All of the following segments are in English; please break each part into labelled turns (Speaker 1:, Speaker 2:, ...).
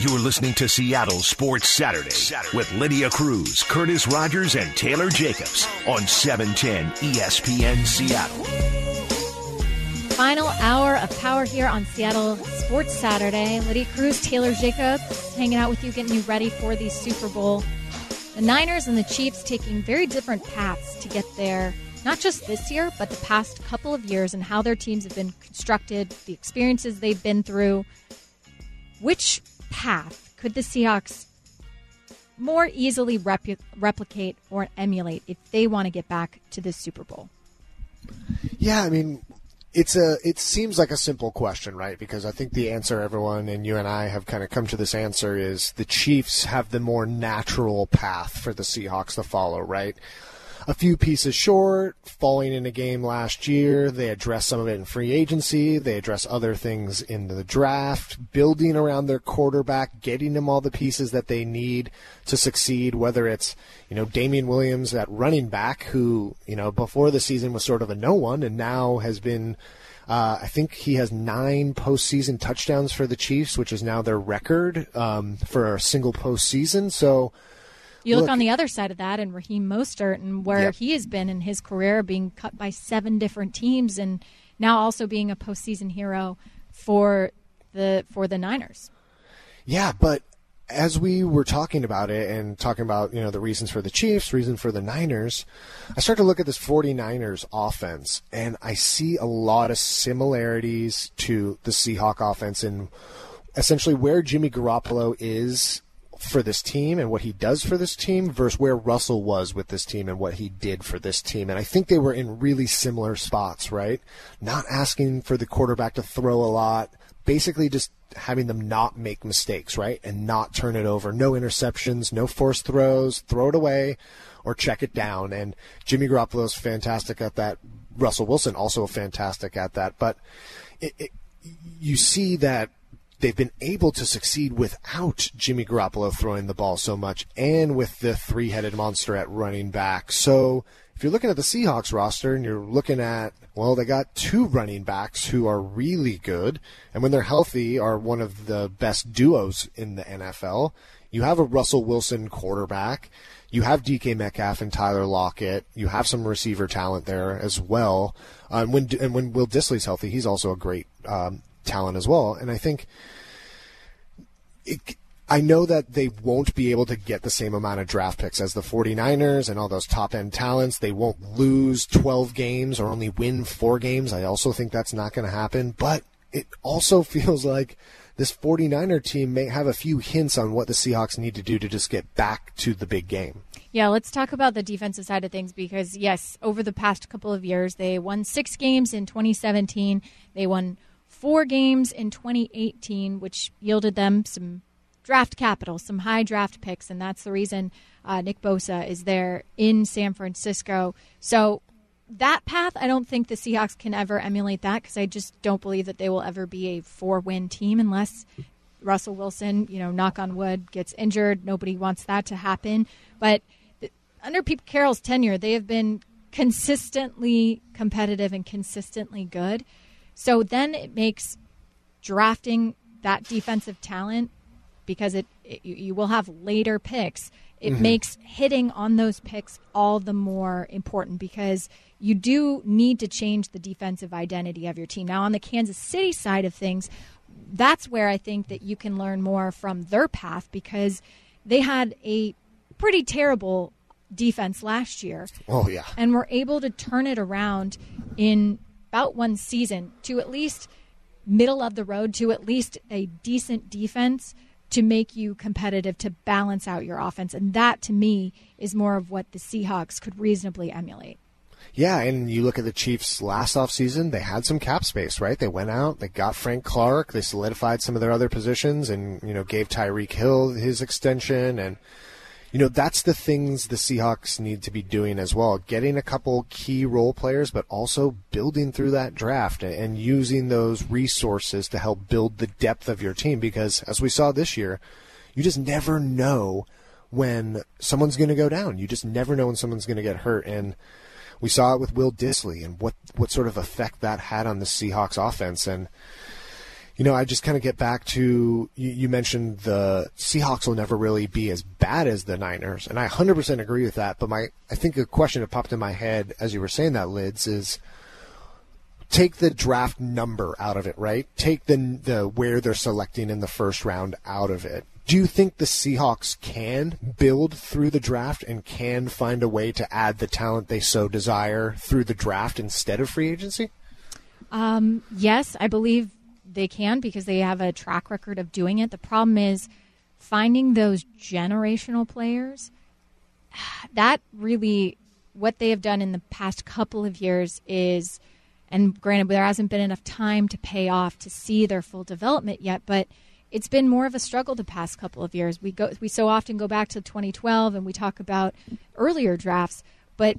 Speaker 1: You're listening to Seattle Sports Saturday, with Lydia Cruz, Curtis Rogers, and Taylor Jacobs on 710 ESPN Seattle.
Speaker 2: Final hour of power here on Seattle Sports Saturday. Lydia Cruz, Taylor Jacobs hanging out with you, getting you ready for the Super Bowl. The Niners and the Chiefs taking very different paths to get there, not just this year, but the past couple of years and how their teams have been constructed, the experiences they've been through. Which path could the Seahawks more easily repu- replicate or emulate if they want to get back to the Super Bowl?
Speaker 3: Yeah, I mean, it's a it seems like a simple question, right? Because I think the answer everyone and you and I have kind of come to this answer is the Chiefs have the more natural path for the Seahawks to follow, right? A few pieces short, falling in a game last year. They address some of it in free agency. They address other things in the draft, building around their quarterback, getting them all the pieces that they need to succeed, whether it's, you know, Damien Williams at running back, who, you know, before the season was sort of a no one and now has been uh, I think he has nine postseason touchdowns for the Chiefs, which is now their record um, for a single postseason. So
Speaker 2: you look, look, on the other side of that, and Raheem Mostert, and where yep. he has been in his career, being cut by seven different teams, and now also being a postseason hero for the for the Niners.
Speaker 3: Yeah, but as we were talking about it and talking about you know the reasons for the Chiefs, reason for the Niners, I start to look at this 49ers offense, and I see a lot of similarities to the Seahawk offense and essentially where Jimmy Garoppolo is for this team and what he does for this team versus where Russell was with this team and what he did for this team. And I think they were in really similar spots, right? Not asking for the quarterback to throw a lot, basically just having them not make mistakes, right? And not turn it over. No interceptions, no forced throws, throw it away or check it down. And Jimmy Garoppolo's fantastic at that. Russell Wilson also fantastic at that. But it, it, you see that they've been able to succeed without Jimmy Garoppolo throwing the ball so much and with the three headed monster at running back. So if you're looking at the Seahawks roster and you're looking at, well, they got two running backs who are really good, and when they're healthy, are one of the best duos in the NFL. You have a Russell Wilson quarterback. You have DK Metcalf and Tyler Lockett. You have some receiver talent there as well. And when and when Will Dissly's healthy, he's also a great um, talent as well. And I think it, I know that they won't be able to get the same amount of draft picks as the 49ers and all those top end talents. They won't lose 12 games or only win four games. I also think that's not going to happen. But it also feels like this 49er team may have a few hints on what the Seahawks need to do to just get back to the big game.
Speaker 2: Yeah, let's talk about the defensive side of things because, yes, over the past couple of years, they won six games in 2017. They won four games in 2018, which yielded them some draft capital, some high draft picks, and that's the reason uh, Nick Bosa is there in San Francisco. So that path, I don't think the Seahawks can ever emulate that because I just don't believe that they will ever be a four-win team unless Russell Wilson, you know, knock on wood, gets injured. Nobody wants that to happen. But under Pete Carroll's tenure, they have been consistently competitive and consistently good. So then it makes drafting that defensive talent because it, it you will have later picks. It mm-hmm. makes hitting on those picks all the more important because you do need to change the defensive identity of your team. Now on the Kansas City side of things, that's where I think that you can learn more from their path because they had a pretty terrible defense last year.
Speaker 3: Oh yeah.
Speaker 2: And were able to turn it around in about one season to at least middle of the road to at least a decent defense to make you competitive to balance out your offense and that to me is more of what the Seahawks could reasonably emulate.
Speaker 3: Yeah, and you look at the Chiefs last offseason, they had some cap space, right? They went out, they got Frank Clark, they solidified some of their other positions and, you know, gave Tyreek Hill his extension and you know, that's the things the Seahawks need to be doing as well. Getting a couple key role players, but also building through that draft and using those resources to help build the depth of your team. Because as we saw this year, you just never know when someone's going to go down. You just never know when someone's going to get hurt. And we saw it with Will Dissly and what, what sort of effect that had on the Seahawks offense. And, You know, I just kind of get back to you, you, mentioned the Seahawks will never really be as bad as the Niners, and I 100% agree with that. But my, I think a question that popped in my head as you were saying that, Lids, is take the draft number out of it, right? Take the the where they're selecting in the first round out of it. Do you think the Seahawks can build through the draft and can find a way to add the talent they so desire through the draft instead of free agency?
Speaker 2: Um, yes, I believe they can because they have a track record of doing it. The problem is finding those generational players. That really, what they have done in the past couple of years is, and granted, there hasn't been enough time to pay off to see their full development yet, but it's been more of a struggle the past couple of years. We go, we so often go back to 2012 and we talk about earlier drafts, but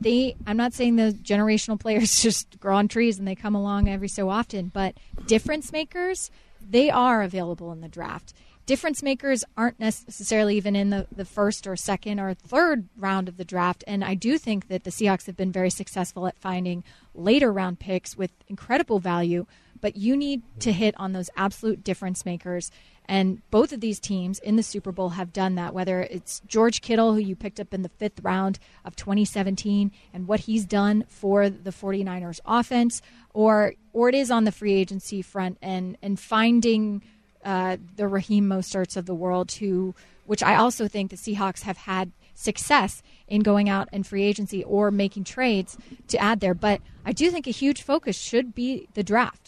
Speaker 2: they I'm not saying the generational players just grow on trees and they come along every so often, but difference makers, they are available in the draft. Difference makers aren't necessarily even in the, the first or second or third round of the draft. And I do think that the Seahawks have been very successful at finding later round picks with incredible value. But you need to hit on those absolute difference makers and both of these teams in the Super Bowl have done that, whether it's George Kittle, who you picked up in the fifth round of 2017, and what he's done for the 49ers offense, or or it is on the free agency front and, and finding uh, the Raheem Mosterts of the world, who, which I also think the Seahawks have had success in going out in free agency or making trades to add there. But I do think a huge focus should be the draft.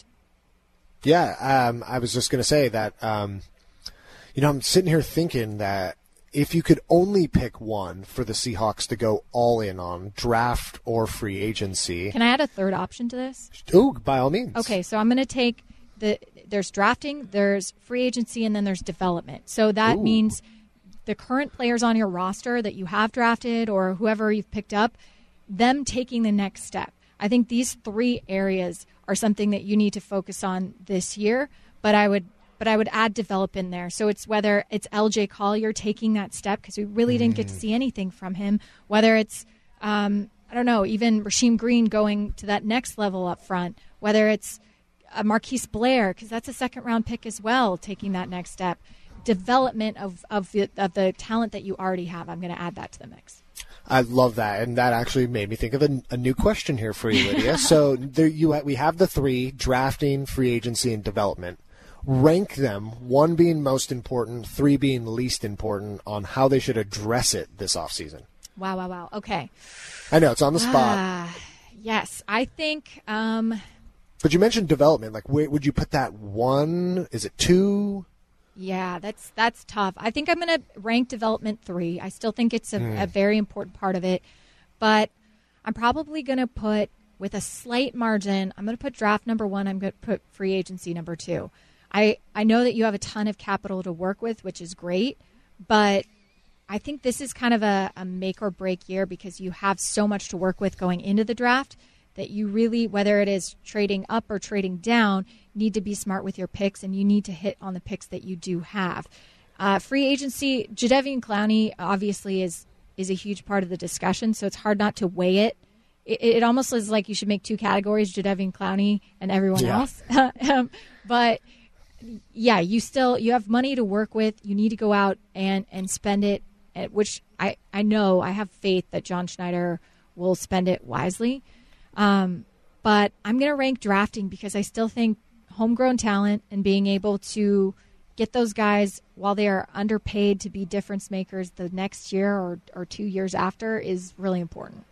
Speaker 3: Yeah, um, I was just going to say that. Um, you know, I'm sitting here thinking that if you could only pick one for the Seahawks to go all in on, draft or free agency.
Speaker 2: Can I add a third option to this?
Speaker 3: Oh, by all means.
Speaker 2: Okay, so I'm going to take the there's drafting, there's free agency, and then there's development. So that Ooh. means the current players on your roster that you have drafted or whoever you've picked up, them taking the next step. I think these three areas are something that you need to focus on this year. But I would but I would add develop in there. So it's whether it's LJ Collier taking that step because we really didn't get to mm. see anything from him. Whether it's um, I don't know, even Rasheem Green going to that next level up front. Whether it's a Marquise Blair because that's a second round pick as well, taking that next step. Development of of the, of the talent that you already have. I'm going to add that to the mix.
Speaker 3: I love that, and that actually made me think of a, a new question here for you, Lydia. so there you we have the three: drafting, free agency, and development. Rank them, one being most important, three being least important, on how they should address it this offseason.
Speaker 2: Wow, wow, wow. Okay.
Speaker 3: I know it's on the spot. Uh,
Speaker 2: yes, I think. Um,
Speaker 3: but you mentioned development. Like, where would you put that? One? Is it two?
Speaker 2: Yeah, that's that's tough. I think I'm going to rank development three. I still think it's a, mm. a very important part of it, but I'm probably going to put with a slight margin. I'm going to put draft number one. I'm going to put free agency number two. I I know that you have a ton of capital to work with, which is great, but I think this is kind of a, a make or break year because you have so much to work with going into the draft that you really, whether it is trading up or trading down, need to be smart with your picks and you need to hit on the picks that you do have. Uh, free agency, Jadeveon Clowney obviously is is a huge part of the discussion, so it's hard not to weigh it. It, it almost is like you should make two categories: Jadeveon Clowney and everyone yeah. else. um, but yeah, you still you have money to work with. You need to go out and and spend it, eh, which I I know I have faith that John Schneider will spend it wisely. Um, but I'm going to rank drafting because I still think homegrown talent and being able to get those guys while they are underpaid to be difference makers the next year or, or two years after is really important.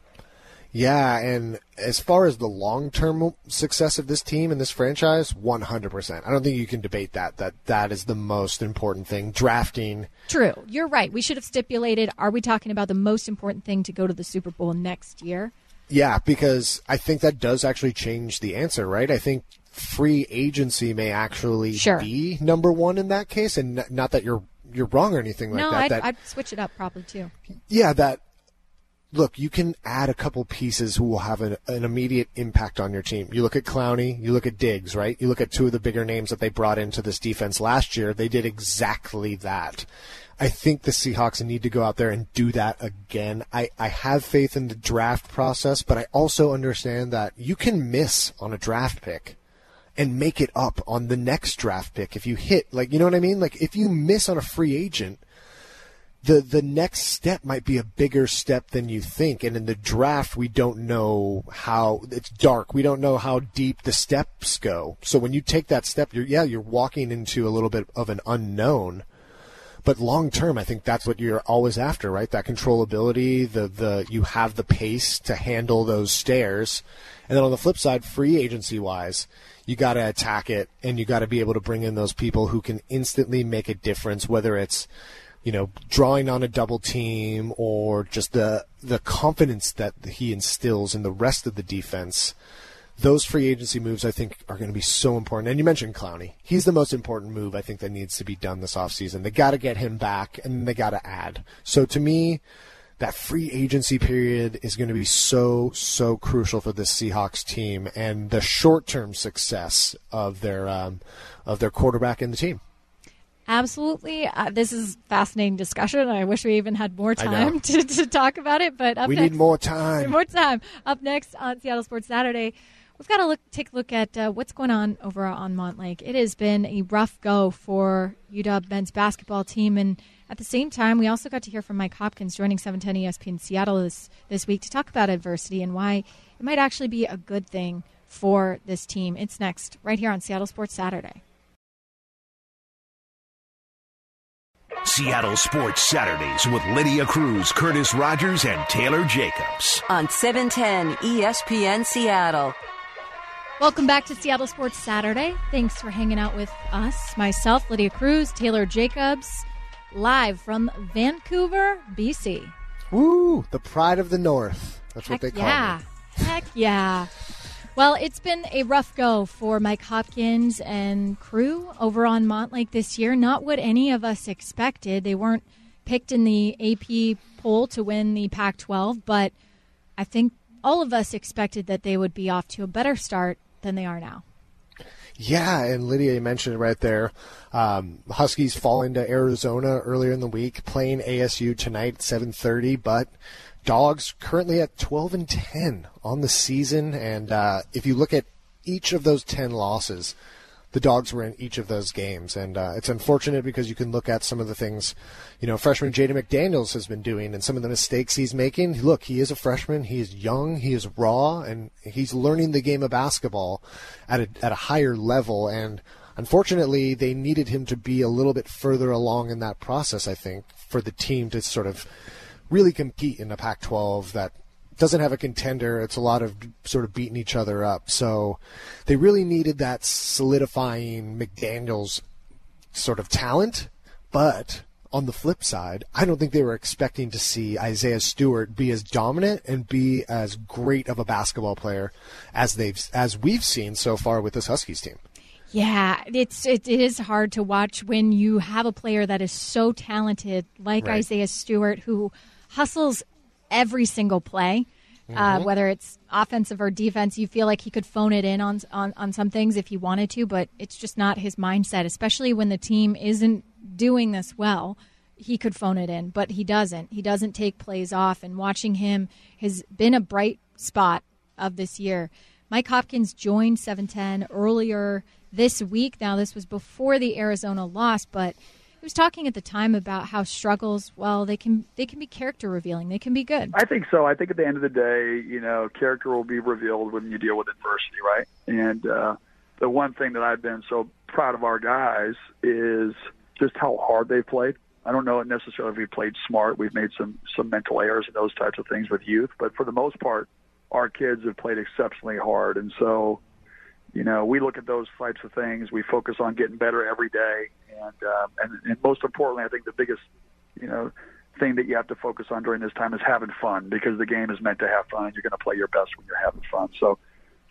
Speaker 3: Yeah, and as far as the long term success of this team and this franchise, 100%. I don't think you can debate that. That that is the most important thing. Drafting.
Speaker 2: True. You're right. We should have stipulated are we talking about the most important thing to go to the Super Bowl next year?
Speaker 3: Yeah, because I think that does actually change the answer, right? I think free agency may actually
Speaker 2: sure.
Speaker 3: be number one in that case, and not that you're you're wrong or anything like
Speaker 2: no,
Speaker 3: that.
Speaker 2: I'd,
Speaker 3: that,
Speaker 2: I'd switch it up probably too.
Speaker 3: Yeah, that. Look, you can add a couple pieces who will have an, an immediate impact on your team. You look at Clowney, you look at Diggs, right? You look at two of the bigger names that they brought into this defense last year. They did exactly that. I think the Seahawks need to go out there and do that again. I, I have faith in the draft process, but I also understand that you can miss on a draft pick and make it up on the next draft pick. If you hit like you know what I mean? Like if you miss on a free agent the the next step might be a bigger step than you think. And in the draft we don't know how it's dark. We don't know how deep the steps go. So when you take that step you're yeah you're walking into a little bit of an unknown. But long term, I think that's what you're always after, right? That controllability, the the you have the pace to handle those stairs, and then on the flip side, free agency wise, you got to attack it, and you got to be able to bring in those people who can instantly make a difference, whether it's you know drawing on a double team or just the the confidence that he instills in the rest of the defense those free agency moves I think are going to be so important. And you mentioned Clowney. He's the most important move I think that needs to be done this offseason. They got to get him back and they got to add. So to me, that free agency period is going to be so so crucial for this Seahawks team and the short-term success of their um, of their quarterback and the team.
Speaker 2: Absolutely. Uh, this is fascinating discussion. I wish we even had more time to, to talk about it, but
Speaker 3: we
Speaker 2: next,
Speaker 3: need more time.
Speaker 2: More time. Up next on Seattle Sports Saturday, we've got to look take a look at uh, what's going on over on Montlake. It has been a rough go for UW men's basketball team, and at the same time, we also got to hear from Mike Hopkins joining 710 ESPN Seattle this this week to talk about adversity and why it might actually be a good thing for this team. It's next right here on Seattle Sports Saturday.
Speaker 1: Seattle Sports Saturdays with Lydia Cruz, Curtis Rogers, and Taylor Jacobs.
Speaker 4: On 710 ESPN Seattle.
Speaker 2: Welcome back to Seattle Sports Saturday. Thanks for hanging out with us. Myself, Lydia Cruz, Taylor Jacobs, live from Vancouver, BC.
Speaker 3: Woo! The pride of the North. That's
Speaker 2: Heck
Speaker 3: what they call it.
Speaker 2: yeah.
Speaker 3: it.
Speaker 2: Heck yeah. Well, it's been a rough go for Mike Hopkins and crew over on Montlake this year. Not what any of us expected. They weren't picked in the AP poll to win the Pac 12, but I think all of us expected that they would be off to a better start than they are now.
Speaker 3: Yeah, and Lydia, mentioned right there. Um, Huskies fall into Arizona earlier in the week, playing ASU tonight at 7:30. But Dogs currently at 12 and 10 on the season, and uh, if you look at each of those 10 losses, the dogs were in each of those games, and uh, it's unfortunate because you can look at some of the things, you know, freshman Jaden McDaniels has been doing, and some of the mistakes he's making. Look, he is a freshman, he is young, he is raw, and he's learning the game of basketball at a, at a higher level. And unfortunately, they needed him to be a little bit further along in that process. I think for the team to sort of really compete in the Pac-12 that doesn't have a contender. It's a lot of sort of beating each other up. So they really needed that solidifying McDaniels sort of talent. But on the flip side, I don't think they were expecting to see Isaiah Stewart be as dominant and be as great of a basketball player as they've as we've seen so far with this Huskies team.
Speaker 2: Yeah, it's it, it is hard to watch when you have a player that is so talented like
Speaker 3: Right.
Speaker 2: Isaiah Stewart who hustles every single play. Uh, whether it's offensive or defense, you feel like he could phone it in on, on on some things if he wanted to, but it's just not his mindset. Especially when the team isn't doing this well, he could phone it in, but he doesn't. He doesn't take plays off, and watching him has been a bright spot of this year. Mike Hopkins joined 710 earlier this week. Now, this was before the Arizona loss, but was talking at the time about how struggles, well, they can they can be character revealing. They can be good.
Speaker 5: I think so. I think at the end of the day, you know, character will be revealed when you deal with adversity, right? And uh, the one thing that I've been so proud of our guys is just how hard they played. I don't know necessarily if we played smart. We've made some some mental errors and those types of things with youth, but for the most part, our kids have played exceptionally hard. And so, you know, we look at those types of things. We focus on getting better every day, and um, and, and most importantly, I think the biggest, you know, thing that you have to focus on during this time is having fun because the game is meant to have fun. and You're going to play your best when you're having fun. So,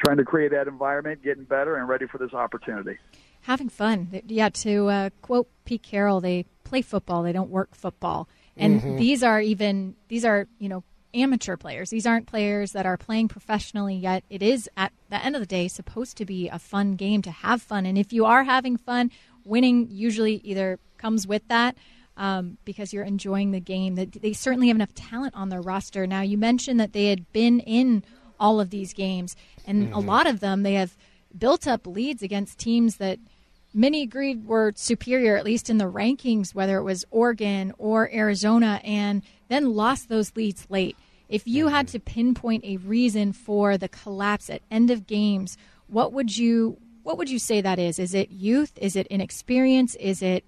Speaker 5: trying to create that environment, getting better, and ready for this opportunity.
Speaker 2: Having fun. Yeah, to uh, quote Pete Carroll, they play football, they don't work football. And these are even these are, you know, amateur players. These aren't players that are playing professionally yet. It is at the end of the day supposed to be a fun game to have fun. And if you are having fun, winning usually either comes with that um, because you're enjoying the game. That they certainly have enough talent on their roster. Now you mentioned that they had been in all of these games, and a lot of them they have built up leads against teams that many agreed were superior, at least in the rankings, whether it was Oregon or Arizona, and then lost those leads late. If you had to pinpoint a reason for the collapse at end of games, what would you what would you say that is? Is it youth? Is it inexperience? Is it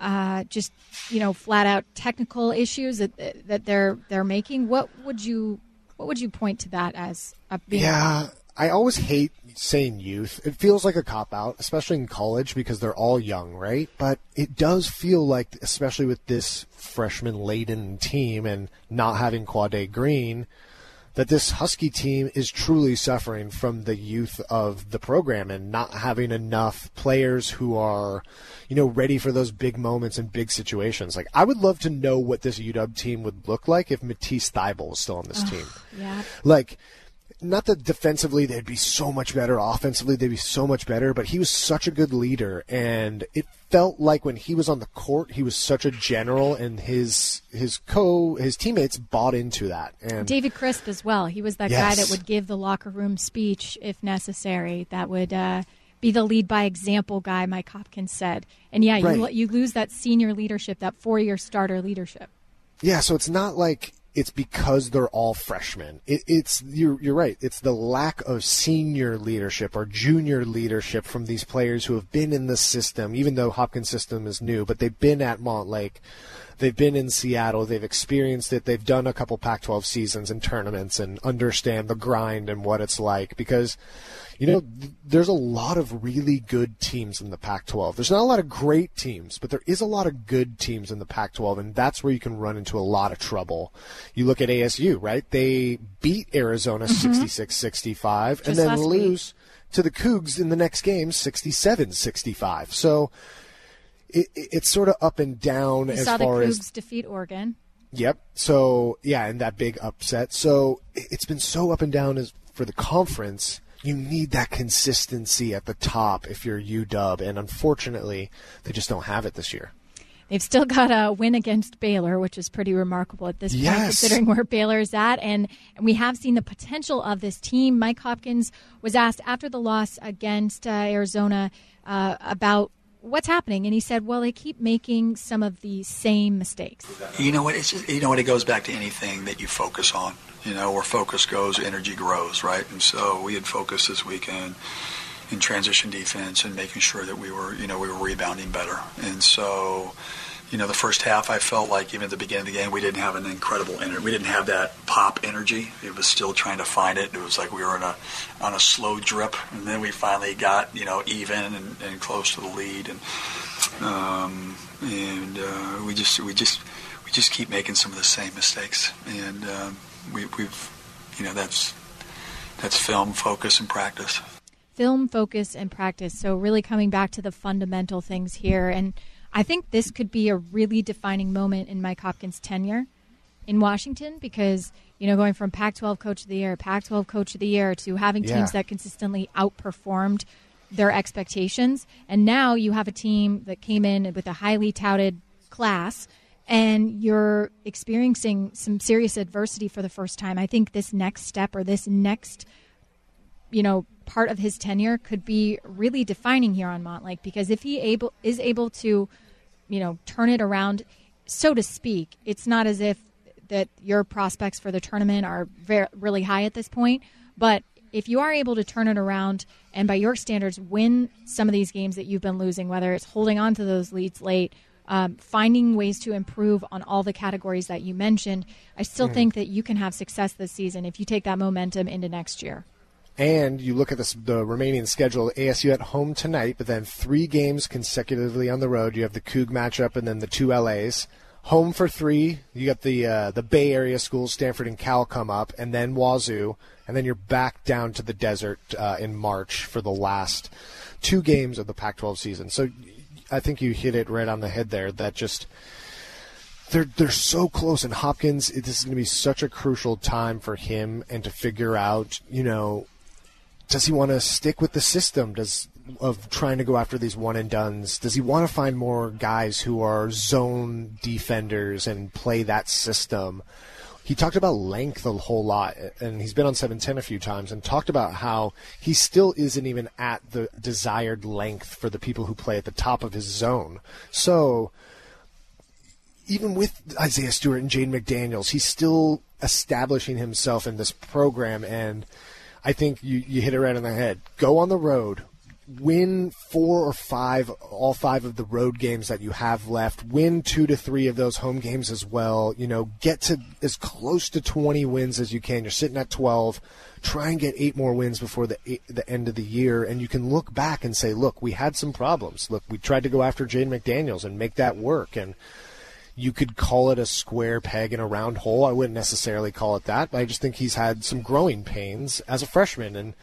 Speaker 2: uh, just you know flat out technical issues that that they're they're making? What would you what would you point to that as? A being
Speaker 3: yeah, I always hate saying youth. It feels like a cop out, especially in college because they're all young, right? But it does feel like, especially with this freshman laden team and not having Quade Green, that this Husky team is truly suffering from the youth of the program and not having enough players who are, you know, ready for those big moments and big situations. Like, I would love to know what this UW team would look like if Matisse Thybulle was still on this team.
Speaker 2: Yeah.
Speaker 3: Like, not that defensively they'd be so much better, offensively they'd be so much better, but he was such a good leader, and it felt like when he was on the court, he was such a general, and his his co his teammates bought into that. And
Speaker 2: David Crisp as well. He was that
Speaker 3: Yes.
Speaker 2: guy that would give the locker room speech if necessary. That would uh, be the lead by example guy. Mike Hopkins said, and yeah, you you lose that senior leadership, that four year starter leadership.
Speaker 3: Yeah, so it's not like it's because they're all freshmen. It, it's you're you're right. It's the lack of senior leadership or junior leadership from these players who have been in the system, even though Hopkins' system is new, but they've been at Montlake. They've been in Seattle. They've experienced it. They've done a couple Pac-12 seasons and tournaments and understand the grind and what it's like. Because, you know, th- there's a lot of really good teams in the Pac-12. There's not a lot of great teams, but there is a lot of good teams in the Pac-12, and that's where you can run into a lot of trouble. You look at ASU, right? They beat Arizona mm-hmm. 66-65 and then
Speaker 2: last week.
Speaker 3: lose to the Cougs in the next game 67-65. So it, it- it's sort of up and down
Speaker 2: You
Speaker 3: as
Speaker 2: saw the
Speaker 3: far as
Speaker 2: defeat Oregon.
Speaker 3: Yep. So yeah, and that big upset. So it- it's been so up and down as for the conference. You need that consistency at the top if you're UW, and unfortunately, they just don't have it this year.
Speaker 2: They've still got a win against Baylor, which is pretty remarkable at this point,
Speaker 3: Yes.
Speaker 2: considering where Baylor is at. And, and we have seen the potential of this team. Mike Hopkins was asked after the loss against uh, Arizona uh, about what's happening, and he said, "Well, they keep making some of the same mistakes."
Speaker 6: You know what? It's just, you know what? It goes back to anything that you focus on. You know, where focus goes, energy grows, right? And so we had focused this weekend in transition defense and making sure that we were, you know, we were rebounding better. And so, you know, the first half, I felt like even at the beginning of the game, we didn't have an incredible energy. We didn't have that pop energy. It was still trying to find it. It was like we were in a on a slow drip, and then we finally got, you know, even and, and close to the lead. And um, and uh, we just we just we just keep making some of the same mistakes, and um, we, we've you know that's that's film focus and practice.
Speaker 2: film focus and practice. So really coming back to the fundamental things here. And I think this could be a really defining moment in Mike Hopkins' tenure in Washington because, you know, going from Pac 12 coach of the year, Pac 12 coach of the year to having
Speaker 3: Yeah.
Speaker 2: teams that consistently outperformed their expectations. And now you have a team that came in with a highly touted class and you're experiencing some serious adversity for the first time. I think this next step or this next you know part of his tenure could be really defining here on Montlake because if he able is able to you know turn it around. So to speak it's not as if that your prospects for the tournament are very really high at this point but if you are able to turn it around and by your standards win some of these games that you've been losing whether it's holding on to those leads late um, finding ways to improve on all the categories that you mentioned i still think that you can have success this season if you take that momentum into next year
Speaker 3: And you look at this, the remaining schedule: ASU at home tonight, but then three games consecutively on the road. You have the Coug matchup, and then the two LAs. Home for three. You got the uh, the Bay Area schools, Stanford and Cal, come up, and then Wazoo, and then you're back down to the desert uh, in March for the last two games of the Pac-12 season. So I think you hit it right on the head there. That just they're they're so close, and Hopkins. This is going to be such a crucial time for him, and to figure out, you know, does he want to stick with the system? Does of trying to go after these one and dones? Does he want to find more guys who are zone defenders and play that system? he talked about length a whole lot, and he's been on 710 a few times and talked about how he still isn't even at the desired length for the people who play at the top of his zone. So, even with Isaiah Stewart and Jaden McDaniels, he's still establishing himself in this program, and I think you, you hit it right on the head. Go on the road, win four or five, all five of the road games that you have left. Win two to three of those home games as well. You know, get to as close to 20 wins as you can. You're sitting at 12. Try and get eight more wins before the the end of the year, and you can look back and say, "Look, we had some problems. Look, we tried to go after Jaden McDaniels and make that work." And you could call it a square peg in a round hole. I wouldn't necessarily call it that, but I just think he's had some growing pains as a freshman and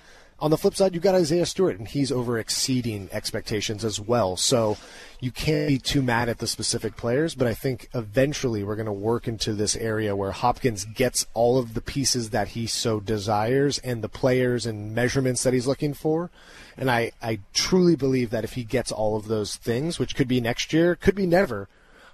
Speaker 3: on the flip side, you've got Isaiah Stewart, and he's over exceeding expectations as well. So you can't be too mad at the specific players, but I think eventually we're going to work into this area where Hopkins gets all of the pieces that he so desires and the players and measurements that he's looking for. And I, I truly believe that if he gets all of those things, which could be next year, could be never,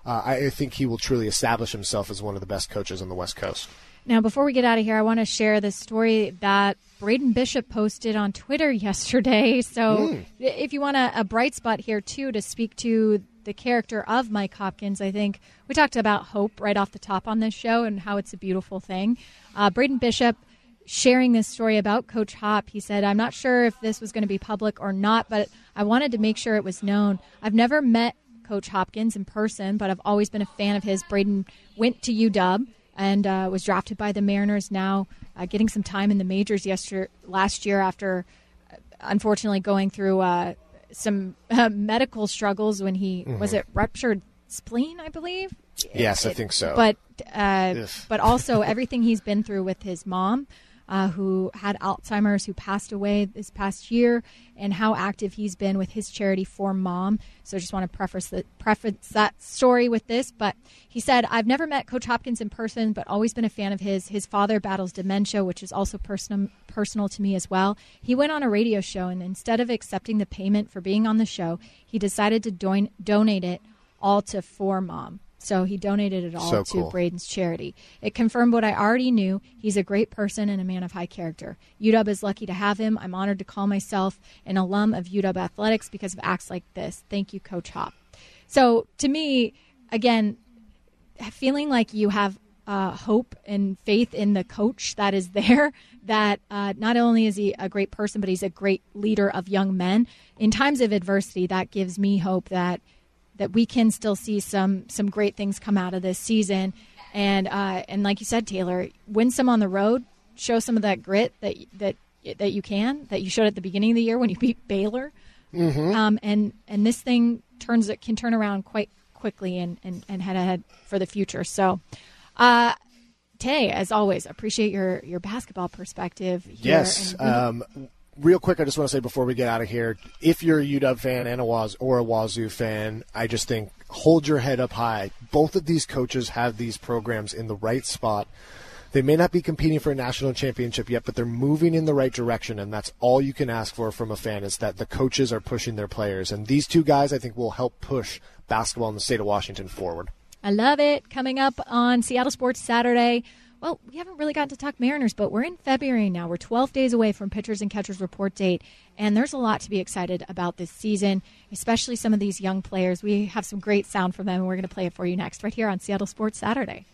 Speaker 3: uh, I think he will truly establish himself as one of the best coaches on the West Coast.
Speaker 2: Now, before we get out of here, I want to share this story that Braden Bishop posted on Twitter yesterday. So, mm. if you want a, a, bright spot here, too, to speak to the character of Mike Hopkins, I think we talked about hope right off the top on this show and how it's a beautiful thing. Uh, Braden Bishop sharing this story about Coach Hop, he said, I'm not sure if this was going to be public or not, but I wanted to make sure it was known. I've never met Coach Hopkins in person, but I've always been a fan of his. Braden went to UW and uh, was drafted by the Mariners. Now uh, getting some time in the majors yesterday, last year after uh, unfortunately going through uh, some uh, medical struggles when he mm-hmm. was it ruptured spleen, I believe.
Speaker 3: Yes, it, I think so.
Speaker 2: But uh, but also everything he's been through with his mom uh, who had Alzheimer's, who passed away this past year, and how active he's been with his charity for mom. So I just want to preface, the, preface that story with this. But he said, I've never met Coach Hopkins in person, but always been a fan of his. His father battles dementia, which is also personal, personal to me as well. He went on a radio show, and instead of accepting the payment for being on the show, he decided to do- donate it all to For Mom. So he donated it all
Speaker 3: so
Speaker 2: to
Speaker 3: cool.
Speaker 2: Braden's charity. It confirmed what I already knew. He's a great person and a man of high character. UW is lucky to have him. I'm honored to call myself an alum of UW athletics because of acts like this. Thank you, Coach Hop. So to me, again, feeling like you have uh, hope and faith in the coach that is there. That uh, not only is he a great person, but he's a great leader of young men. In times of adversity, that gives me hope that that we can still see some some great things come out of this season. And uh, and like you said, Taylor, win some on the road, show some of that grit that that that you can that you showed at the beginning of the year when you beat Baylor.
Speaker 3: Mm-hmm.
Speaker 2: Um, and and this thing turns it can turn around quite quickly and, and, and head ahead for the future. So, uh, Tay, as always, appreciate your your basketball perspective.
Speaker 3: yes. Um, real quick, I just want to say before we get out of here, if you're a UW fan and a Waz or a Wazoo fan, I just think hold your head up high. Both of these coaches have these programs in the right spot. They may not be competing for a national championship yet, but they're moving in the right direction, and that's all you can ask for from a fan is that the coaches are pushing their players. And these two guys, I think, will help push basketball in the state of Washington forward.
Speaker 2: I love it. Coming up on Seattle Sports Saturday, well, we haven't really gotten to talk Mariners, but we're in February now. We're 12 days away from pitchers and catchers report date, and there's a lot to be excited about this season, especially some of these young players. We have some great sound from them, and we're going to play it for you next, right here on Seattle Sports Saturday.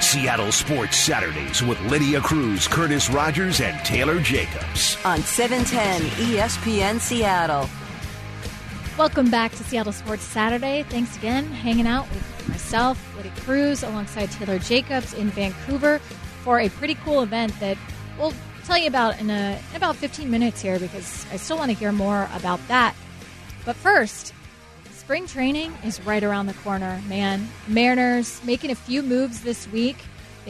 Speaker 1: Seattle Sports Saturdays with Lydia Cruz, Curtis Rogers, and Taylor Jacobs.
Speaker 4: On 710 ESPN Seattle.
Speaker 2: Welcome back to Seattle Sports Saturday. Thanks again, hanging out with myself, Lydia Cruz, alongside Taylor Jacobs in Vancouver for a pretty cool event that we'll tell you about in, a, in about 15 minutes here because I still want to hear more about that. But first, spring training is right around the corner, man. Mariners making a few moves this week.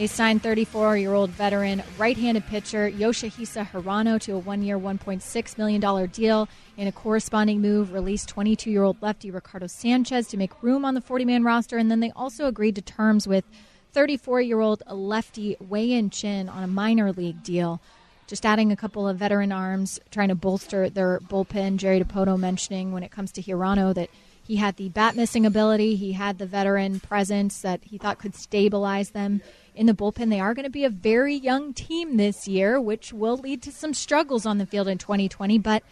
Speaker 2: They signed 34 year old veteran right handed pitcher Yoshihisa Hirano to a one year, $1.6 million deal. In a corresponding move, released 22 year old lefty Ricardo Sanchez to make room on the 40 man roster. And then they also agreed to terms with 34 year old lefty Wei-Yin Chen on a minor league deal. Just adding a couple of veteran arms, trying to bolster their bullpen. Jerry Dipoto mentioning when it comes to Hirano that He had the bat missing ability. He had the veteran presence that he thought could stabilize them in the bullpen. They are going to be a very young team this year, which will lead to some struggles on the field in 2020. But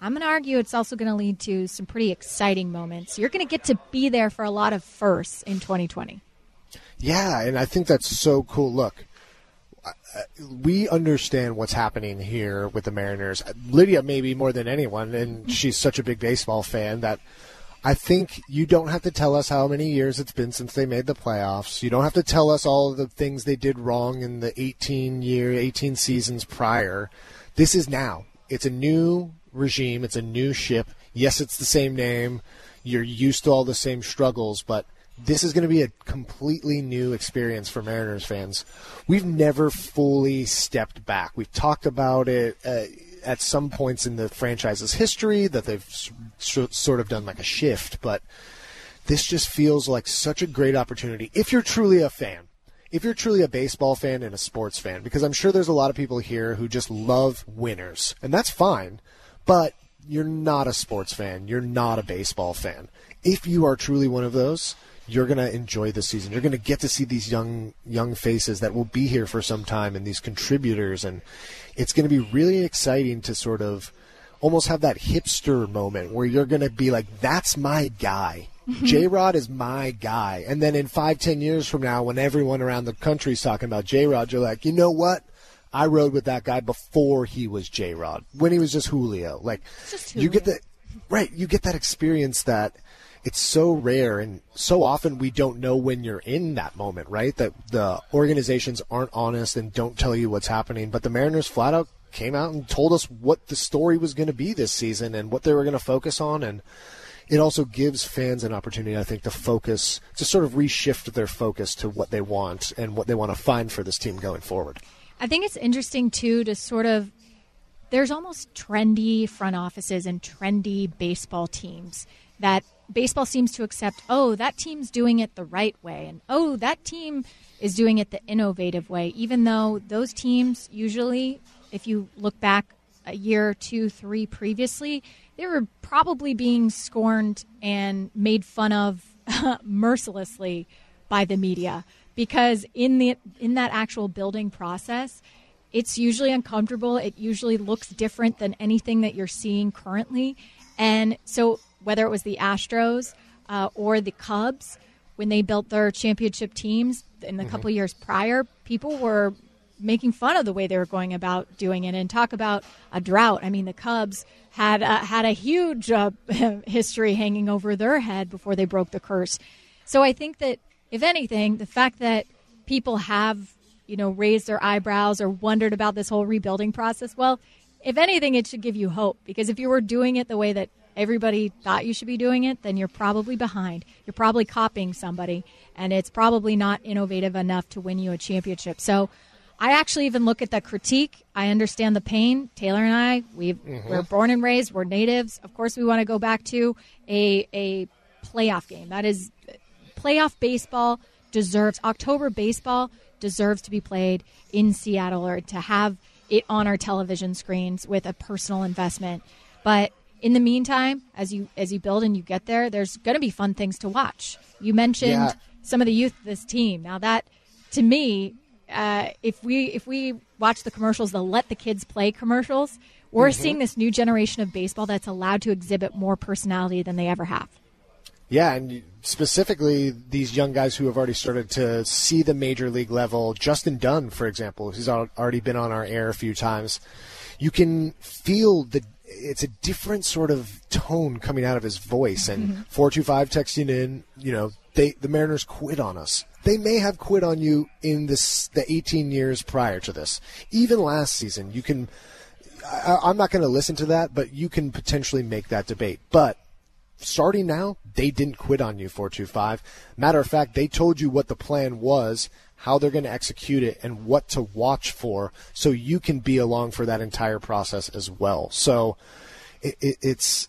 Speaker 2: I'm going to argue it's also going to lead to some pretty exciting moments. You're going to get to be there for a lot of firsts in 2020.
Speaker 3: Yeah, and I think that's so cool. Look, we understand what's happening here with the Mariners. Lydia, maybe more than anyone, and she's such a big baseball fan that I think you don't have to tell us how many years it's been since they made the playoffs. You don't have to tell us all of the things they did wrong in the 18 year, 18 seasons prior. This is now. It's a new regime. It's a new ship. Yes, it's the same name. You're used to all the same struggles, but this is going to be a completely new experience for Mariners fans. We've never fully stepped back. We've talked about it uh, at some points in the franchise's history that they've sort of done like a shift, but this just feels like such a great opportunity if you're truly a fan. If you're truly a baseball fan and a sports fan, because I'm sure there's a lot of people here who just love winners, and that's fine, but you're not a sports fan. You're not a baseball fan. If you are truly one of those, you're going to enjoy the season. You're going to get to see these young young faces that will be here for some time and these contributors and it's going to be really exciting to sort of almost have that hipster moment where you're going to be like that's my guy. Mm-hmm. J Rod is my guy. And then in five, ten years from now, when everyone around the country is talking about J Rod, you're like, you know what? I rode with that guy before he was J Rod, when he was just Julio. Like,
Speaker 2: just
Speaker 3: Julio. you get the right, you get that experience that it's so rare and so often we don't know when you're in that moment, right? That the organizations aren't honest and don't tell you what's happening. But the Mariners flat out came out and told us what the story was going to be this season and what they were going to focus on. And it also gives fans an opportunity, I think, to focus, to sort of reshift their focus to what they want and what they want to find for this team going forward.
Speaker 2: I think it's interesting, too, to sort of, there's almost trendy front offices and trendy baseball teams that baseball seems to accept, oh, that team's doing it the right way, and oh, that team is doing it the innovative way, even though those teams usually, if you look back a year, two, three previously, they were probably being scorned and made fun of mercilessly by the media because in the in that actual building process it's usually uncomfortable it usually looks different than anything that you're seeing currently and so whether it was the Astros uh, or the Cubs when they built their championship teams in the mm-hmm. couple years prior, people were making fun of the way they were going about doing it and talk about a drought. I mean, the Cubs had uh, had a huge uh, history hanging over their head before they broke the curse. So I think that if anything, the fact that people have you know raised their eyebrows or wondered about this whole rebuilding process, well, if anything, it should give you hope because if you were doing it the way that everybody thought you should be doing it, then you're probably behind. You're probably copying somebody, and it's probably not innovative enough to win you a championship. So I actually even look at the critique. I understand the pain. Taylor and I, we mm-hmm. we're born and raised. We're natives. Of course, we want to go back to a a playoff game. That is playoff baseball deserves October baseball deserves to be played in Seattle or to have it on our television screens with a personal investment. But in the meantime, as you as you build and you get there, there's going to be fun things to watch. You mentioned yeah. some of the youth of this team. Now that, to me, uh, if we if we watch the commercials, the let the kids play commercials, we're mm-hmm. seeing this new generation of baseball that's allowed to exhibit more personality than they ever have.
Speaker 3: Yeah, and specifically these young guys who have already started to see the major league level. Justin Dunn, for example, who's already been on our air a few times. You can feel the it's a different sort of tone coming out of his voice. And mm-hmm. four two five texting in, you know, they the Mariners quit on us. They may have quit on you in this the 18 years prior to this. Even last season, you can. I, I'm not going to listen to that, but you can potentially make that debate. But starting now, they didn't quit on you 425. Matter of fact, they told you what the plan was how they're going to execute it, and what to watch for so you can be along for that entire process as well. So it, it, it's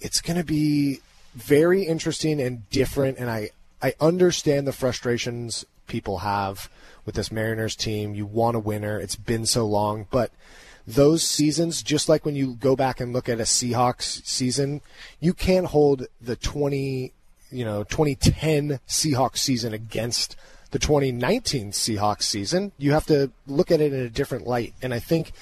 Speaker 3: it's going to be very interesting and different, and I, I understand the frustrations people have with this Mariners team. You want a winner. It's been so long, but those seasons, just like when you go back and look at a Seahawks season, you can't hold the 20, you know, 2010 Seahawks season against the 2019 Seahawks season. You have to look at it in a different light. And I think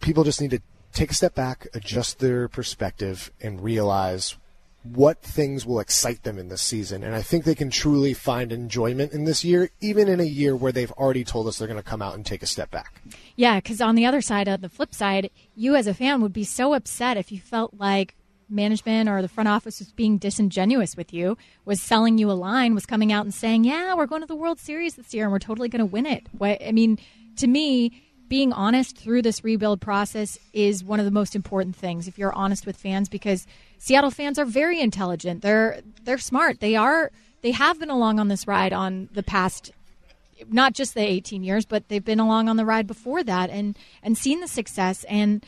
Speaker 3: people just need to take a step back, adjust their perspective, and realize what things will excite them in this season. And I think they can truly find enjoyment in this year, even in a year where they've already told us they're going to come out and take a step back.
Speaker 2: Yeah, because on the other side, on the flip side, you as a fan would be so upset if you felt like management or the front office was being disingenuous with you, was selling you a line, was coming out and saying, "Yeah, we're going to the World Series this year and we're totally going to win it." What I mean, to me, being honest through this rebuild process is one of the most important things if you're honest with fans because Seattle fans are very intelligent. They're they're smart. They are they have been along on this ride on the past not just the 18 years, but they've been along on the ride before that and and seen the success and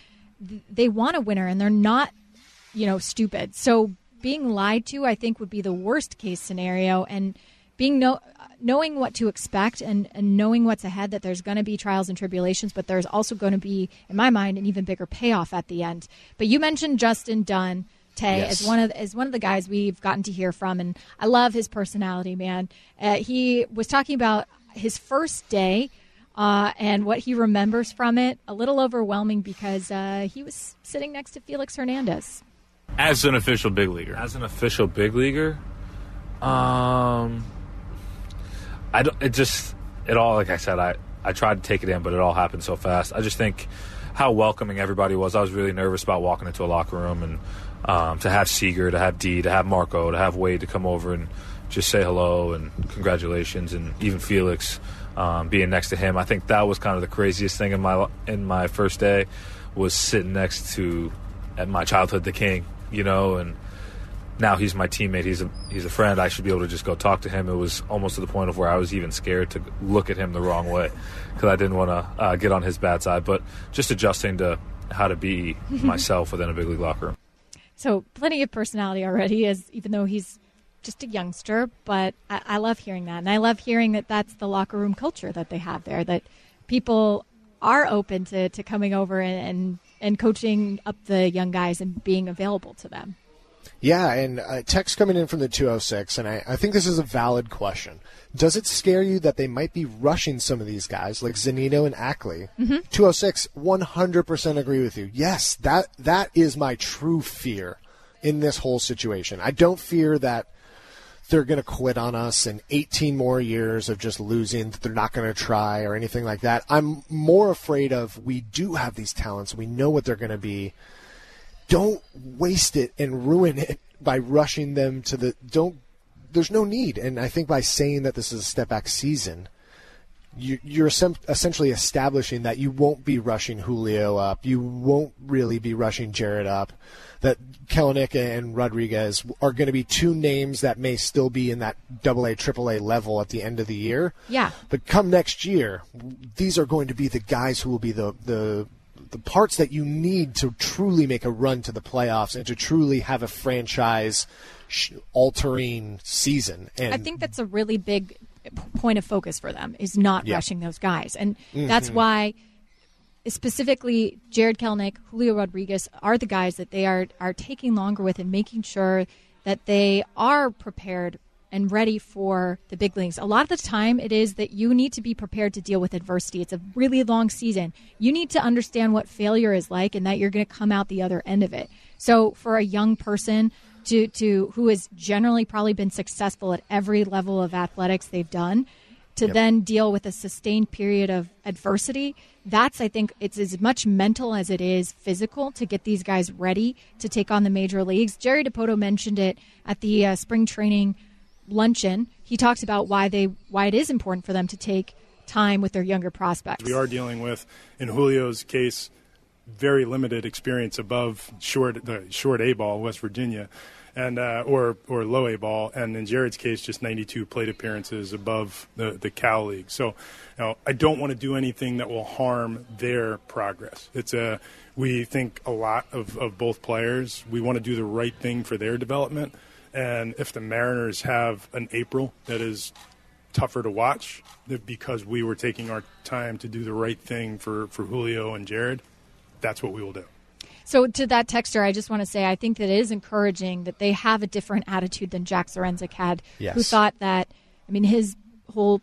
Speaker 2: they want a winner and they're not you know stupid. So being lied to I think would be the worst case scenario and being no knowing what to expect and, and knowing what's ahead that there's going to be trials and tribulations but there's also going to be in my mind an even bigger payoff at the end but you mentioned justin dunn Tay yes. as one of as one of the guys we've gotten to hear from, and I love his personality, man. Uh, he was talking about his first day uh, and what he remembers from it. A little overwhelming because uh, he was sitting next to Felix Hernandez.
Speaker 7: As an official big leaguer, as an official big leaguer, um, I don't. It just it all like I said. I I tried to take it in, but it all happened so fast. I just think how welcoming everybody was. I was really nervous about walking into a locker room and um, to have Seager, to have Dee, to have Marco, to have Wade to come over and just say hello and congratulations, and even Felix um, being next to him. I think that was kind of the craziest thing in my in my first day was sitting next to at my childhood the king, you know, and now he's my teammate. He's a he's a friend. I should be able to just go talk to him. It was almost to the point of where I was even scared to look at him the wrong way because I didn't want to uh, get on his bad side. But just adjusting to how to be myself within a big league locker room.
Speaker 2: So plenty of personality already, as even though he's just a youngster. But I, I love hearing that, and I love hearing that that's the locker room culture that they have there. That people are open to, to coming over and, and and coaching up the young guys and being available to them.
Speaker 3: Yeah, and uh, text coming in from the 206, and I, I think this is a valid question. Does it scare you that they might be rushing some of these guys, like Zunino and Ackley? Mm-hmm. 206, 100% agree with you. Yes, that that is my true fear in this whole situation. I don't fear that they're going to quit on us in 18 more years of just losing, that they're not going to try or anything like that. I'm more afraid of we do have these talents, we know what they're going to be don't waste it and ruin it by rushing them to the don't there's no need and i think by saying that this is a step back season you, are essentially establishing that you won't be rushing Julio up. You won't really be rushing Jared up. That Kelenic and Rodriguez are going to be two names that may still be in that double A, triple A level at the end of the year.
Speaker 2: Yeah.
Speaker 3: But come next year, these are going to be the guys who will be the, the the parts that you need to truly make a run to the playoffs and to truly have a franchise altering season. And
Speaker 2: I think that's a really big point of focus for them is not yeah. rushing those guys, and mm-hmm. that's why specifically Jared Kelenic, Julio Rodriguez are the guys that they are are taking longer with and making sure that they are prepared and ready for the big leagues. A lot of the time, it is that you need to be prepared to deal with adversity. It's a really long season. You need to understand what failure is like and that you're going to come out the other end of it. So, for a young person to, to who has generally probably been successful at every level of athletics they've done, to yep. then deal with a sustained period of adversity that's i think it's as much mental as it is physical to get these guys ready to take on the major leagues jerry Dipoto mentioned it at the uh, spring training luncheon, he talks about why they why it is important for them to take time with their younger prospects.
Speaker 8: We are dealing with, in Julio's case, very limited experience above short the short A ball, West Virginia, and uh, or or low A ball, and in Jared's case, just 92 plate appearances above the the Cal League. So, you know, I don't want to do anything that will harm their progress. It's a we think a lot of, of both players. We want to do the right thing for their development and if the Mariners have an April that is tougher to watch because we were taking our time to do the right thing for, for Julio and Jared. That's what we will do.
Speaker 2: So to that texter, I just want to say I think that it is encouraging that they have a different attitude than Jack Zduriencik had,
Speaker 3: Yes.
Speaker 2: who thought that. I mean, his whole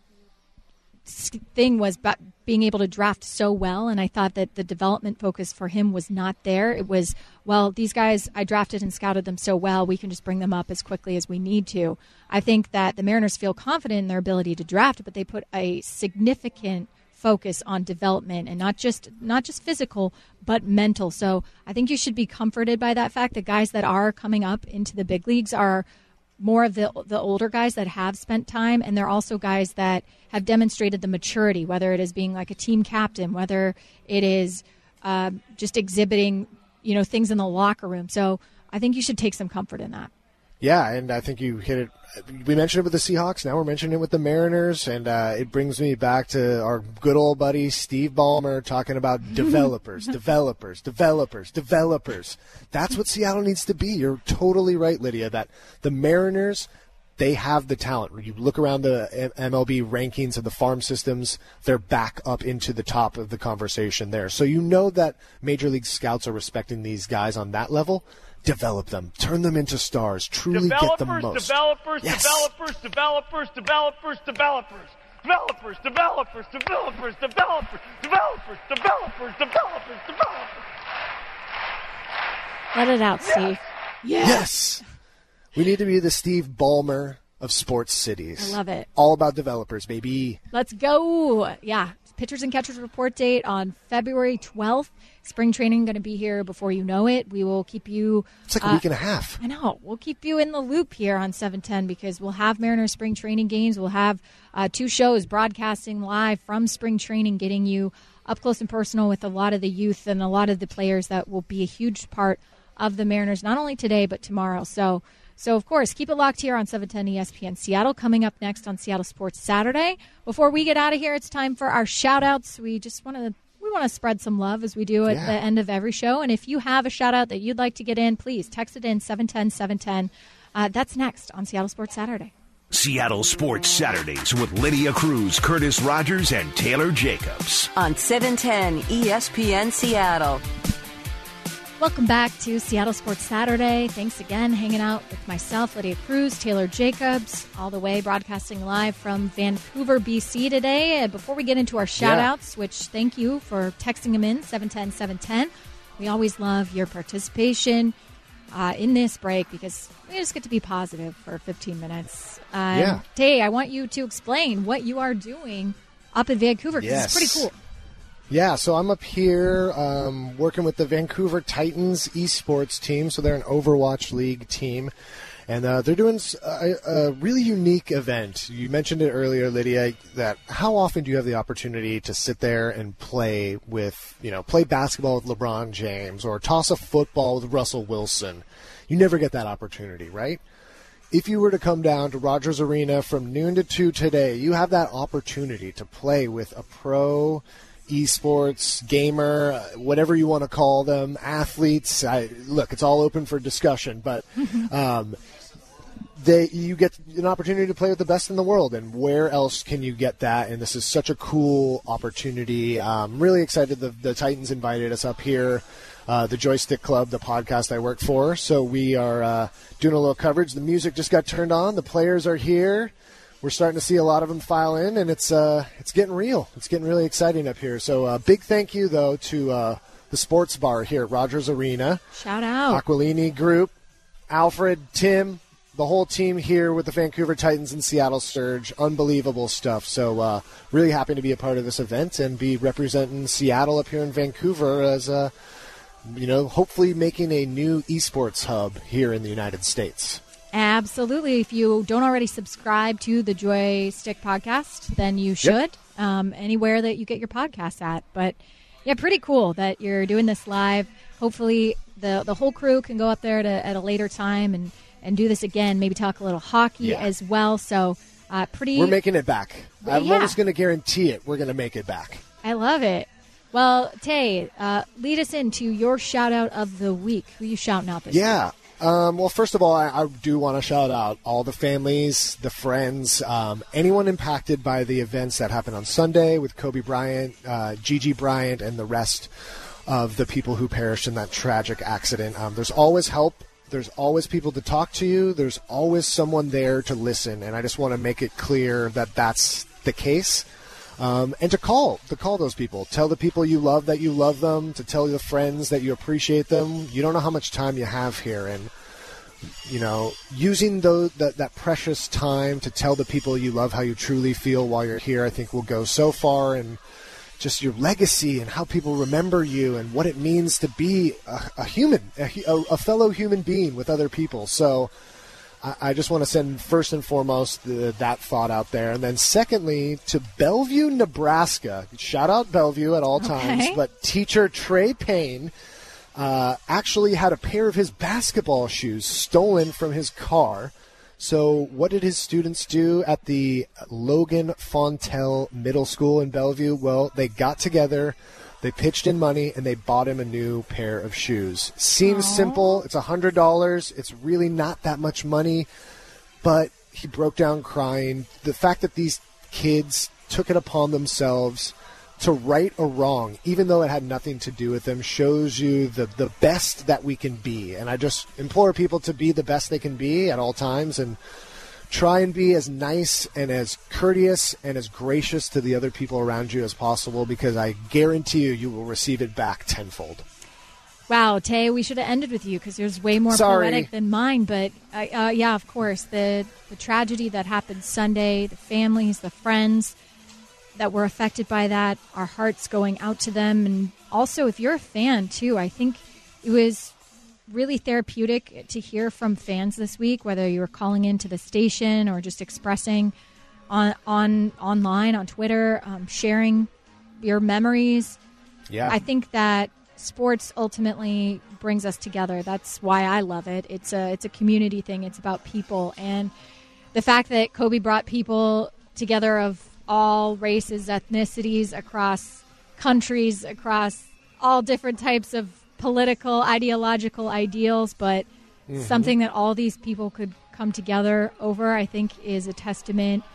Speaker 2: thing was ba- being able to draft so well, and I thought that the development focus for him was not there. It was, well, these guys I drafted and scouted them so well, we can just bring them up as quickly as we need to. I think that the Mariners feel confident in their ability to draft, but they put a significant focus on development and not just not just physical but mental. So I think you should be comforted by that fact. That guys that are coming up into the big leagues are more of the the older guys that have spent time and they're also guys that have demonstrated the maturity whether it is being like a team captain whether it is uh, just exhibiting you know things in the locker room. So i think you should take some comfort in that
Speaker 3: Yeah, and I think you hit it. We mentioned it with the Seahawks. Now we're mentioning it with the Mariners, and uh, it brings me back to our good old buddy Steve Ballmer talking about developers, developers, developers, developers. That's what Seattle needs to be. You're totally right, Lydia. That the Mariners. They have the talent. You look around the MLB rankings of the farm systems, they're back up into the top of the conversation there. So you know that Major League scouts are respecting these guys on that level. Develop them, turn them into stars, truly get the most.
Speaker 9: developers,
Speaker 3: Yes.
Speaker 9: developers, developers, developers, developers, developers, developers, developers, developers, developers, developers, developers, developers.
Speaker 2: let it out steve
Speaker 3: Yes. We need to be the Steve Ballmer of sports cities.
Speaker 2: I love it.
Speaker 3: All about developers, baby.
Speaker 2: Let's go. Yeah. Pitchers and catchers report date on February 12th. Spring training going to be here before you know it. We will keep you.
Speaker 3: It's like a
Speaker 2: uh,
Speaker 3: week and a half.
Speaker 2: I know. We'll keep you in the loop here on 710 because we'll have Mariners spring training games. We'll have uh, two shows broadcasting live from spring training, getting you up close and personal with a lot of the youth and a lot of the players that will be a huge part of the Mariners, not only today, but tomorrow. So, so of course, keep it locked here on 710 ESPN Seattle. Coming up next on Seattle Sports Saturday. Before we get out of here, it's time for our shout outs. We just want to we want to spread some love as we do at
Speaker 3: Yeah.
Speaker 2: the end of every show. And if you have a shout out that you'd like to get in, please text it in 710 710. Uh, that's next on Seattle Sports Saturday.
Speaker 1: Seattle Sports Saturdays with Lydia Cruz, Curtis Rogers, and Taylor Jacobs.
Speaker 4: On 710 ESPN Seattle.
Speaker 2: Welcome back to Seattle Sports Saturday. Thanks again, hanging out with myself, Lydia Cruz, Taylor Jacobs, all the way broadcasting live from Vancouver, BC today. Uh, Before we get into our shout outs, which thank you for texting them in 710 710. We always love your participation uh, in this break because we just get to be positive for 15 minutes. Um,
Speaker 3: Yeah.
Speaker 2: Tay, I want you to explain what you are doing up in Vancouver because
Speaker 3: Yes.
Speaker 2: it's pretty cool.
Speaker 3: Yeah, so I'm up here um, working with the Vancouver Titans esports team. So they're an Overwatch League team. And uh, they're doing a really unique event. You mentioned it earlier, Lydia, that how often do you have the opportunity to sit there and play with, you know, play basketball with LeBron James or toss a football with Russell Wilson? You never get that opportunity, right? if you were to come down to Rogers Arena from noon to 2 today, you have that opportunity to play with a pro esports gamer, uh, whatever you want to call them, athletes. I, look, it's all open for discussion, but um, they you get an opportunity to play with the best in the world, and where else can you get that? And this is such a cool opportunity. I'm really excited. The, the Titans invited us up here. Uh, the Joystick Club, the podcast I work for. So we are uh, doing a little coverage. The music just got turned on. The players are here. We're starting to see a lot of them file in, and it's uh, it's getting real. It's getting really exciting up here. So uh, big thank you though to uh, the sports bar here at Rogers Arena.
Speaker 2: Shout out.
Speaker 3: Aquilini Group, Alfred, Tim, the whole team here with the Vancouver Titans and Seattle Surge. Unbelievable stuff. So, uh, really happy to be a part of this event and be representing Seattle up here in Vancouver as a, you know, hopefully making a new esports hub here in the United States.
Speaker 2: Absolutely. If you don't already subscribe to the Joystick podcast, then you should um, anywhere that you get your podcasts at. But yeah, pretty cool that you're doing this live. Hopefully, the the whole crew can go up there to, at a later time and and do this again. Maybe talk a little hockey
Speaker 3: Yeah.
Speaker 2: as well. So uh, pretty.
Speaker 3: We're making it back. I'm
Speaker 2: Yeah.
Speaker 3: almost going to guarantee it. We're going to make it back.
Speaker 2: I love it. Well, Tay, uh, lead us into your shout out of the week. Who you shouting out this week?
Speaker 3: Um, well, first of all, I, I do want to shout out all the families, the friends, um, anyone impacted by the events that happened on Sunday with Kobe Bryant, uh, Gigi Bryant, and the rest of the people who perished in that tragic accident. Um, there's always help. There's always people to talk to you. There's always someone there to listen, and I just want to make it clear that that's the case. Um, and to call, to call those people, tell the people you love that you love them, to tell your friends that you appreciate them. You don't know how much time you have here, and you know, using that, that precious time to tell the people you love how you truly feel while you're here, I think will go so far and just your legacy and how people remember you and what it means to be a, a human, a, a, fellow human being with other people. So I, I just want to send first and foremost the, that thought out there. And then secondly, to Bellevue, Nebraska. Shout out Bellevue at all
Speaker 2: Okay.
Speaker 3: times, but teacher Trey Payne uh, actually had a pair of his basketball shoes stolen from his car. So, what did his students do at the Logan Fontenelle Middle School in Bellevue? Well, they got together, they pitched in money, and they bought him a new pair of shoes. Seems simple. It's a hundred dollars. It's really not that much money, but he broke down crying. The fact that these kids took it upon themselves to right a wrong, even though it had nothing to do with them, shows you the, the best that we can be. And I just implore people to be the best they can be at all times and try and be as nice and as courteous and as gracious to the other people around you as possible because I guarantee you, you will receive it back tenfold.
Speaker 2: Wow, Tay, we should have ended with you because yours way more
Speaker 3: Sorry.
Speaker 2: poetic than mine. But I uh, yeah, of course, the the tragedy that happened Sunday, the families, the friends that were affected by that, our hearts going out to them, and also if you're a fan too, I think it was really therapeutic to hear from fans this week, whether you were calling into the station or just expressing on on online on Twitter, um, sharing your memories.
Speaker 3: Yeah.
Speaker 2: I think that sports ultimately brings us together. That's why I love it. It's a it's a community thing. It's about people and the fact that Kobe brought people together of all races, ethnicities across countries, across all different types of political, ideological ideals, but something that all these people could come together over, I think, is a testament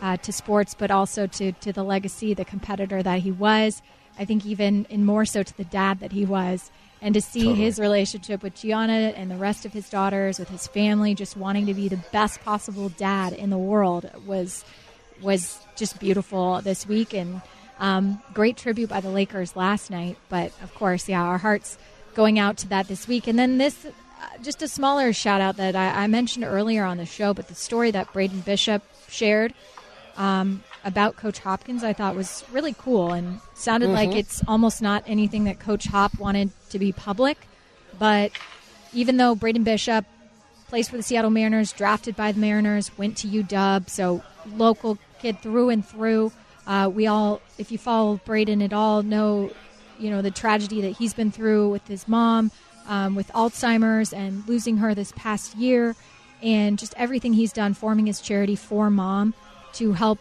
Speaker 2: uh, to sports, but also to, to the legacy, the competitor that he was. I think even and more so to the dad that he was. And to see his relationship with Gianna and the rest of his daughters, with his family, just wanting to be the best possible dad in the world was was just beautiful this week. And um, great tribute by the Lakers last night. But of course, yeah, our hearts going out to that this week. And then this, uh, just a smaller shout out that I, I mentioned earlier on the show, but the story that Braden Bishop shared um, about Coach Hopkins, I thought was really cool and sounded like it's almost not anything that Coach Hop wanted to be public. But even though Braden Bishop plays for the Seattle Mariners, drafted by the Mariners, went to UW, so local kid through and through. Uh, we all, if you follow Braden at all, know you know the tragedy that he's been through with his mom, um, with Alzheimer's, and losing her this past year, and just everything he's done, forming his charity for mom to help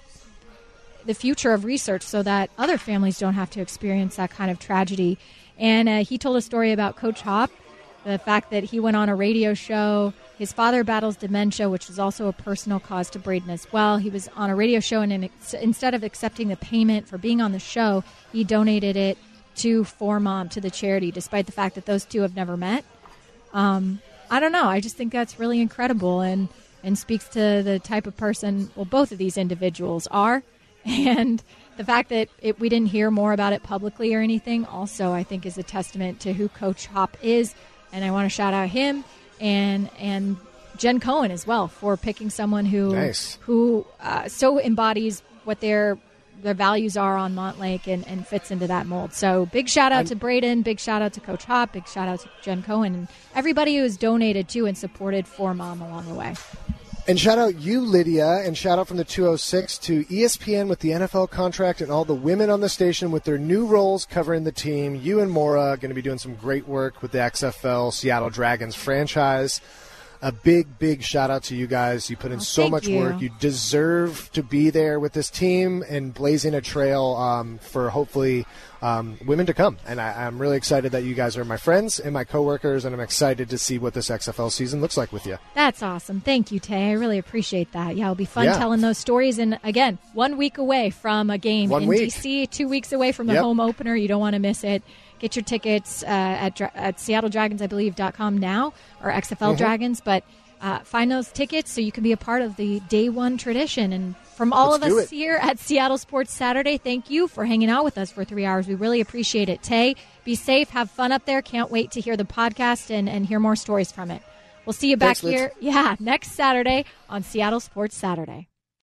Speaker 2: the future of research so that other families don't have to experience that kind of tragedy. And uh, he told a story about Coach Hop, the fact that he went on a radio show. His father battles dementia, which is also a personal cause to Braden as well. He was on a radio show, and in, instead of accepting the payment for being on the show, he donated it to For Mom, to the charity, despite the fact that those two have never met. Um, I don't know. I just think that's really incredible and, and speaks to the type of person, well, both of these individuals are. And the fact that it, we didn't hear more about it publicly or anything also, I think, is a testament to who Coach Hop is. And I want to shout out him and and Jen Cohen as well for picking someone who
Speaker 3: Nice.
Speaker 2: who uh, so embodies what their their values are on Montlake and, and fits into that mold. So big shout out to Braden, big shout out to Coach Hop, big shout out to Jen Cohen, and everybody who has donated to and supported for Mom along the way.
Speaker 3: And shout out you, Lydia, and shout out from the 206 to ESPN with the NFL contract and all the women on the station with their new roles covering the team. You and Mora are going to be doing some great work with the XFL Seattle Dragons franchise. A big, big shout out to you guys. You put in
Speaker 2: Oh,
Speaker 3: so much
Speaker 2: you.
Speaker 3: work. You deserve to be there with this team and blazing a trail um, for hopefully um, women to come. And I, I'm really excited that you guys are my friends and my coworkers, and I'm excited to see what this XFL season looks like with you.
Speaker 2: That's awesome. Thank you, Tay. I really appreciate that. Yeah, it'll be fun
Speaker 3: Yeah.
Speaker 2: telling those stories. And again, one week away from a game
Speaker 3: One
Speaker 2: in
Speaker 3: week.
Speaker 2: DC, two weeks away from the
Speaker 3: Yep.
Speaker 2: home opener. You don't want to miss it. Get your tickets uh, at, dra- at Seattle Dragons, I believe, dot com now, or XFL
Speaker 3: Mhm.
Speaker 2: Dragons. But uh, find those tickets so you can be a part of the day one tradition. And from all
Speaker 3: Let's
Speaker 2: of us here at Seattle Sports Saturday, thank you for hanging out with us for three hours. We really appreciate it. Tay, be safe, have fun up there. Can't wait to hear the podcast and, and hear more stories from it. We'll see you back
Speaker 3: Thanks, Liz.
Speaker 2: here, yeah, next Saturday on Seattle Sports Saturday.